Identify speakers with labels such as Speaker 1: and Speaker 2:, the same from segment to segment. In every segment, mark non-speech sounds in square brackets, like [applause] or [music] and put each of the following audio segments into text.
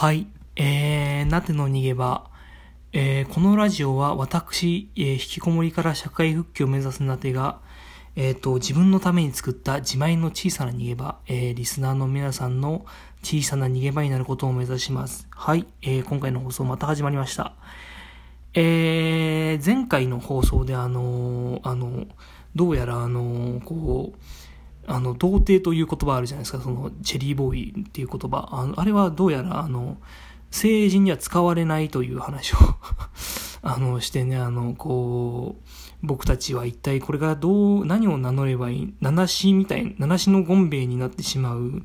Speaker 1: はい。えー、なての逃げ場。えー、このラジオは私、えー、引きこもりから社会復帰を目指すなてが、えっ、と、自分のために作った自前の小さな逃げ場、えー、リスナーの皆さんの小さな逃げ場になることを目指します。はい。えー、今回の放送また始まりました。えー、前回の放送であのーあの、どうやらあのーこう、あの、童貞という言葉あるじゃないですか、その、チェリーボーイっていう言葉。あのあれはどうやら、あの、成人には使われないという話を [laughs] あの、してね、あの、こう、僕たちは一体これがどう、何を名乗ればいい、七しみたい、七しのゴンベイになってしまう、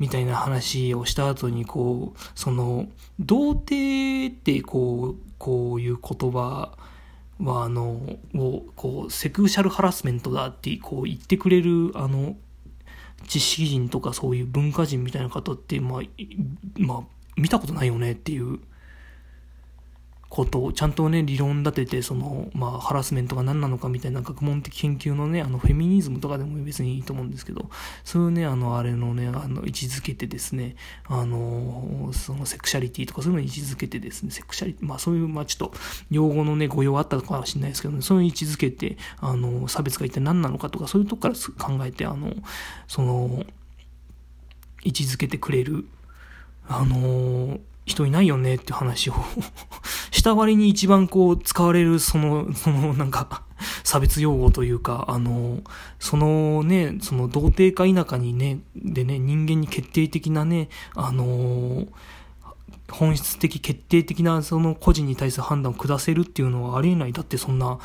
Speaker 1: みたいな話をした後に、こう、その、童貞って、こう、こういう言葉は、あの、を、こう、セクシャルハラスメントだって、こう言ってくれる、あの、知識人とかそういう文化人みたいな方って、まあ、まあ、見たことないよねっていうことをちゃんとね、理論立てて、その、まあ、ハラスメントが何なのかみたいな学問的研究のね、あの、フェミニズムとかでも別にいいと思うんですけど、そういうね、あの、あれのね、あの、位置づけてですね、あの、そのセクシャリティとかそういうのに位置づけてですね、セクシャリティ、まあそういう、まあちょっと、用語のね、誤用あったかもしれないですけどね、そういう位置づけて、あの、差別が一体何なのかとか、そういうとこから考えて、あの、その、位置づけてくれる、あの、人いないよねって話をした割に一番こう使われるその、[laughs] そのなんか差別用語というか、あの、そのね、その童貞か否かにね、でね、人間に決定的なね、あの、本質的決定的なその個人に対する判断を下せるっていうのはありえない。だってそんな、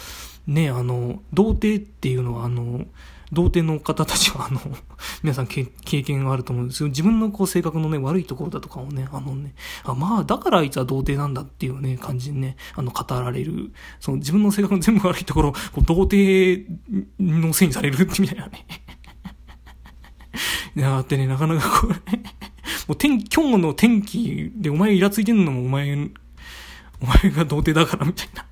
Speaker 1: ね、あの、童貞っていうのはあの、童貞の方たちは、あの、[laughs] 皆さん経験があると思うんですよ。自分のこう性格のね、悪いところだとかをね、あのね、あまあ、だからあいつは童貞なんだっていうね、感じにね、あの、語られる。その自分の性格の全部悪いところを、こう童貞のせいにされるってみたいなね。い [laughs] や、ってね、なかなかこれ、もう天、今日の天気でお前イラついてんのもお前、お前が童貞だからみたいな。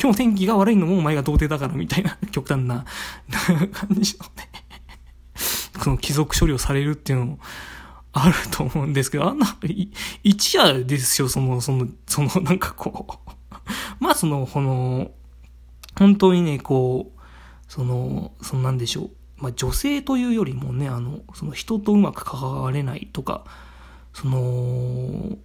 Speaker 1: 今日天気が悪いのもお前が童貞だからみたいな [laughs] 極端な [laughs] 感じのね、[laughs] その貴族処理をされるっていうのもあると思うんですけど、あんな、一夜ですよ、その、その、その、なんかこう、まあその、この、本当にね、こう、その、そのなんでしょう。まあ女性というよりもね、あの、その人とうまく関われないとか、その、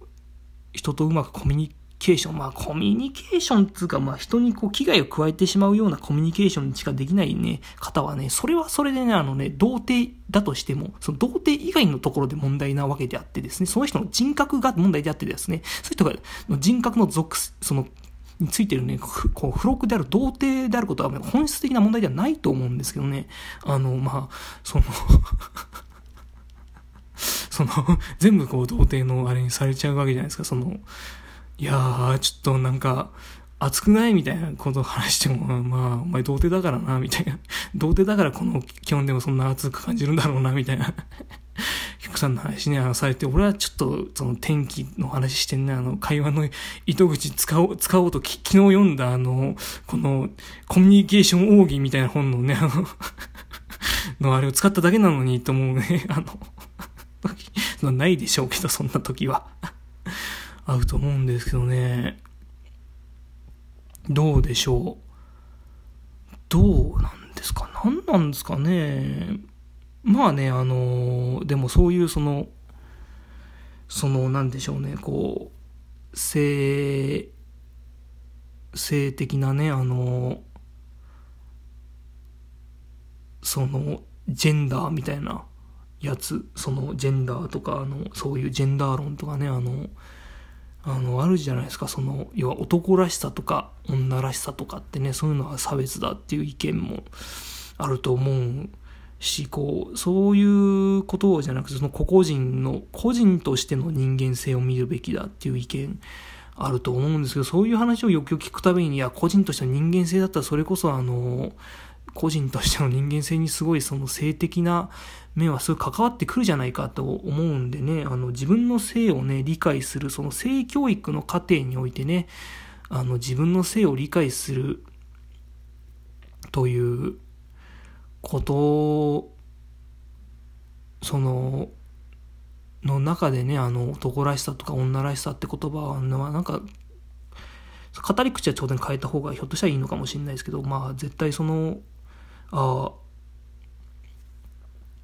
Speaker 1: 人とうまくコミュニケーション、まあコミュニケーションっていうか、まあ人にこう危害を加えてしまうようなコミュニケーションしかできないね、方はね、それはそれでね、あのね、童貞だとしても、その童貞以外のところで問題なわけであってですね、その人の人格が問題であってですね、そういう人が、人格の属、その、についてるね、こう、付録である童貞であることは本質的な問題ではないと思うんですけどね、あの、まあ、その、その、全部こう、童貞のあれにされちゃうわけじゃないですか、その、いやー、ちょっとなんか、熱くないみたいなことを話しても、まあ、お前童貞だからな、みたいな。[laughs] 童貞だからこの基本でもそんな熱く感じるんだろうな、みたいな。菊さんの話ね、あのされて、俺はちょっと、その天気の話してんね、あの、会話の糸口使おう、使おうとき昨日読んだ、あの、この、コミュニケーション奥義みたいな本のね、あの、[laughs] のあれを使っただけなのに、と思うね、あの、そんなないでしょうけど、そんな時は。合うと思うんですけどね。どうでしょう？どうなんですか？何なんですかね？まあね、あの、でもそういうその、その、なんでしょうね、こう、性、性的なね、あの、その、ジェンダーみたいなやつ、そのジェンダーとか、あの、そういうジェンダー論とかね、あの、あの、あるじゃないですか、その、要は男らしさとか女らしさとかってね、そういうのは差別だっていう意見もあると思うし、こう、そういうことじゃなくて、その個々人の、個人としての人間性を見るべきだっていう意見あると思うんですけど、そういう話をよくよく聞くたびに、いや、個人としての人間性だったらそれこそあの、個人としての人間性にすごいその性的な面はすごい関わってくるじゃないかと思うんでね、あの自分の性をね、理解する、その性教育の過程においてね、あの自分の性を理解するということその、の中でね、あの、男らしさとか女らしさって言葉は、なんか、語り口は当然変えた方がひょっとしたらいいのかもしれないですけど、まあ、絶対その、あ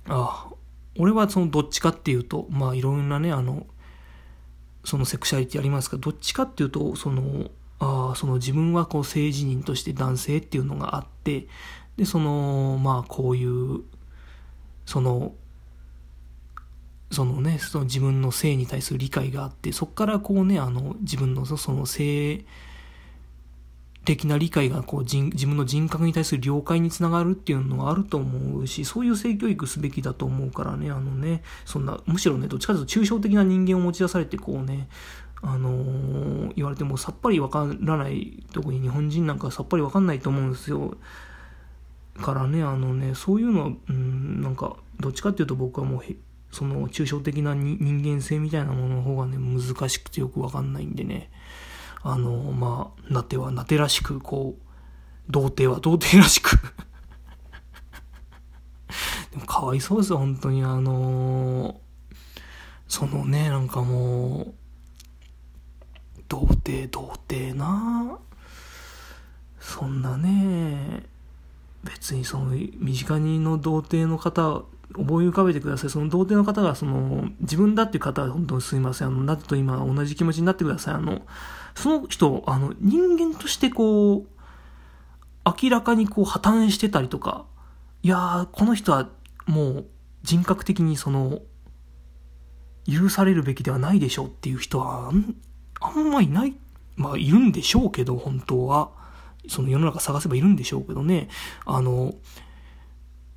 Speaker 1: あ、俺はそのどっちかっていうと、まあ、いろんなね、あの、そのセクシャリティありますが、どっちかっていうと、その、あその自分はこう性自認として男性っていうのがあって、で、その、まあ、こういう、その、そのね、その自分の性に対する理解があって、そこからこうね、あの、自分のその性的な理解がこう自分の人格に対する了解につながるっていうのはあると思うし、そういう性教育すべきだと思うからね、あのね、そんな、むしろね、どっちかというと抽象的な人間を持ち出されて、こうね、あのー、言われてもさっぱりわからない、特に日本人なんかさっぱりわかんないと思うんですよ。からね、あのね、そういうのは、うん、なんか、どっちかっていうと僕はもうその抽象的な人間性みたいなものの方がね、難しくてよくわかんないんでね、あの、まあ、なてはなてらしく、こう、童貞は [laughs] 童貞らしく [laughs] でもかわいそうですよ、本当に。あのそのね、なんかもう、童貞、童貞なそんなね、別にその身近にの童貞の方思い浮かべてください。その童貞の方が、その、自分だっていう方は本当にすいません。あの、なぜと今同じ気持ちになってください。あの、その人、あの、人間としてこう、明らかにこう破綻してたりとか、いやー、この人はもう人格的にその、許されるべきではないでしょうっていう人は、あんまいない。まあ、いるんでしょうけど、本当は。その世の中探せばいるんでしょうけどね。あの、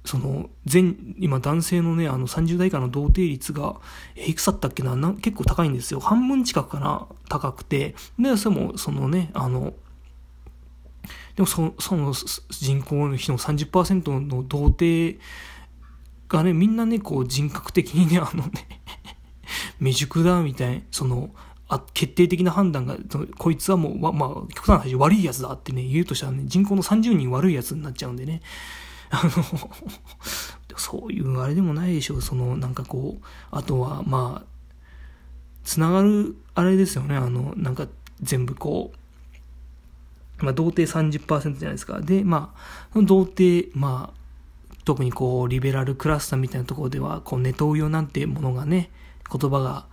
Speaker 1: その、全、今男性のね、あの30代以下の童貞率が、え、いくつだったっけな？な結構高いんですよ。半分近くかな？高くて。で、それも、そのね、あの、でもそその人口の人の30%の童貞がね、みんなね、こう人格的にね、あのね未熟だ、みたいな、その、あ決定的な判断が、こいつはもう、ま、まあ、極端な話、悪い奴だってね、言うとしたらね、人口の30人悪い奴になっちゃうんでね。あの、[laughs] そういうあれでもないでしょ。その、なんかこう、あとは、まあ、つながる、あれですよね。あの、なんか全部こう、まあ、童貞30%じゃないですか。で、まあ、童貞、まあ、特にこう、リベラルクラスターみたいなところでは、こう、ネトウヨなんてものがね、言葉が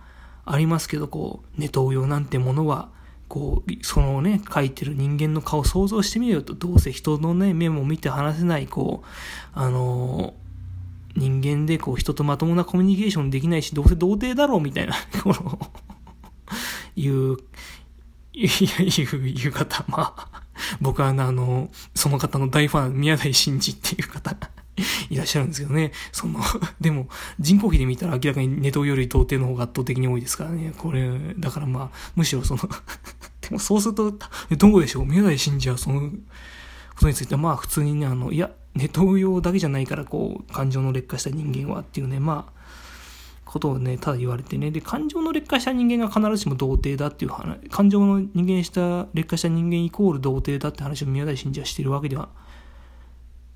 Speaker 1: ありますけど、こう、ネトウヨなんてものは、こう、そのね、書いてる人間の顔を想像してみると、どうせ人のね、目も見て話せない、こう、あのー、人間でこう人とまともなコミュニケーションできないし、どうせ童貞だろうみたいな、[laughs] この、いう、いう、いう方、まあ、僕はあの、その方の大ファン、宮台真司っていう方。[laughs] いらっしゃるんですけどね。その、[laughs] でも、人口比で見たら明らかにネトウより童貞の方が圧倒的に多いですからね。これ、だからまあ、むしろその [laughs] でもそうすると、どうでしょう？宮台真司はそのことについては、まあ普通にね、あの、いや、ネトウヨだけじゃないから、こう、感情の劣化した人間はっていうね、まあ、ことをね、ただ言われてね。で、感情の劣化した人間が必ずしも童貞だっていう話、感情の人間した、劣化した人間イコール童貞だって話を宮台真司はしてるわけでは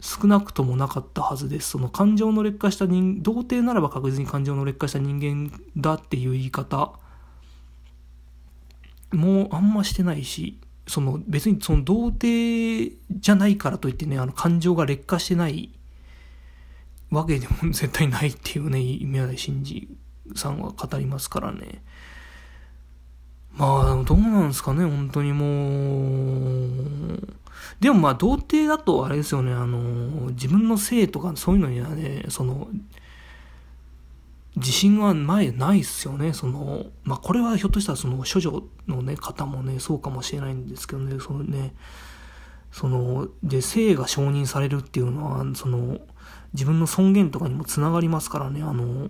Speaker 1: 少なくともなかったはずです。その感情の劣化した人、童貞ならば確実に感情の劣化した人間だっていう言い方もうあんましてないし、その別にその童貞じゃないからといってね、あの感情が劣化してないわけでも [laughs] 絶対ないっていうね、宮台真司さんは語りますからね。まあ、どうなんですかね、本当にもう。でもまあ、童貞だとあれですよね、あの、自分の性とかそういうのにはね、その、自信は前ないっすよね。その、まあ、これはひょっとしたらその処女のね、方もね、そうかもしれないんですけどね、そのね、その、で、性が承認されるっていうのは、その、自分の尊厳とかにもつながりますからね、あの、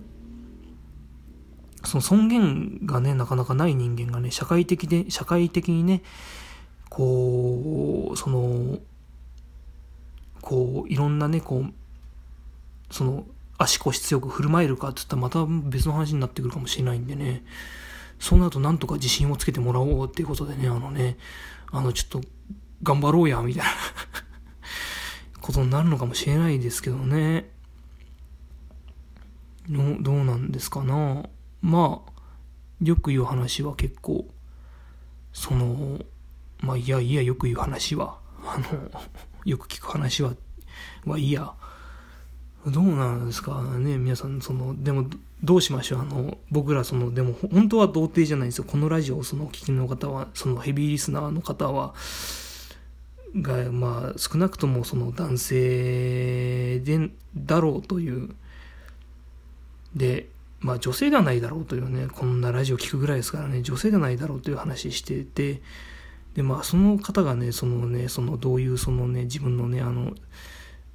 Speaker 1: その尊厳がね、なかなかない人間がね、社会的で、社会的にね、こう、その、こう、いろんなね、こう、その、足腰強く振る舞えるかって言ったらまた別の話になってくるかもしれないんでね、そうなるとなんとか自信をつけてもらおうっていうことでね、あのね、あの、ちょっと、頑張ろうや、みたいな。ことになるのかもしれないですけどね。どどうなんですかな。まあ、よく言う話は結構、その、まあ、いやいや、よく言う話は、[laughs] あの、よく聞く話は、はいや。どうなんですかね、皆さん、その、でも、どうしましょうあの、僕ら、その、でも、本当は童貞じゃないんですよ。このラジオを、その、聞きの方は、その、ヘビーリスナーの方は、が、まあ、少なくとも、その、男性で、だろうという、で、まあ、女性ではないだろうというね、こんなラジオ聞くぐらいですからね、女性ではないだろうという話してて、で、まあ、その方がね、そのね、その、どういう、そのね、自分のね、あの、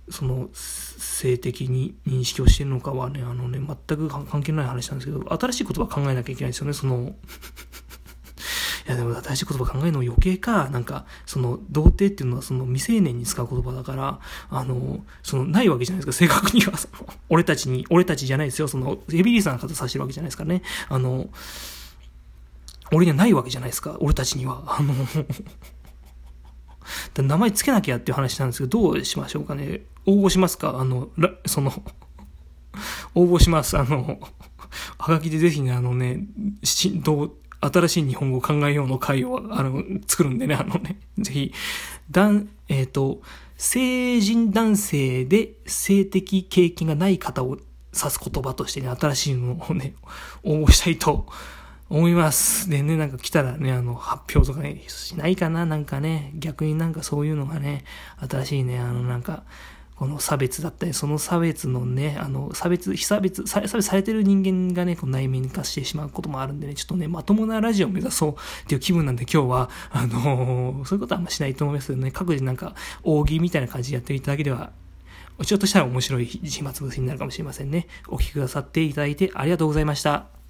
Speaker 1: その性的に認識をしているのかはね、あのね、全く関係ない話なんですけど、新しい言葉考えなきゃいけないんですよね、そのいやでも新しい言葉考えるの余計か、なんか、その、童貞っていうのはその未成年に使う言葉だから、あの、その、ないわけじゃないですか、正確には、その、俺たちに、俺たちじゃないですよ、その、ヘビリーさんの方指してるわけじゃないですからね。あの、俺にはないわけじゃないですか、俺たちには。あの [laughs] 名前つけなきゃっていう話なんですけど、どうしましょうかね。応募しますか？あの、その [laughs] 応募します。あの、はがきでぜひね、あのね、し、どう、新しい日本語を考えようの会を、あの、作るんでね、あのね、ぜひ、だん、えっ、ー、と、成人男性で性的経験がない方を指す言葉としてね、新しいのをね、応募したいと思います。でね、なんか来たらね、あの、発表とかね、しないかななんかね、逆になんかそういうのがね、新しいね、あの、なんか、この差別だったり、その差別のね、あの、差別、非差別、差別されてる人間がね、こう内面化してしまうこともあるんでね、ちょっとね、まともなラジオを目指そうっていう気分なんで今日は、あのー、そういうことはあんましないと思いますけどね、各自なんか、扇みたいな感じでやっていただければ、ちょっとしたら面白い暇つぶしになるかもしれませんね。お聴きくださっていただいてありがとうございました。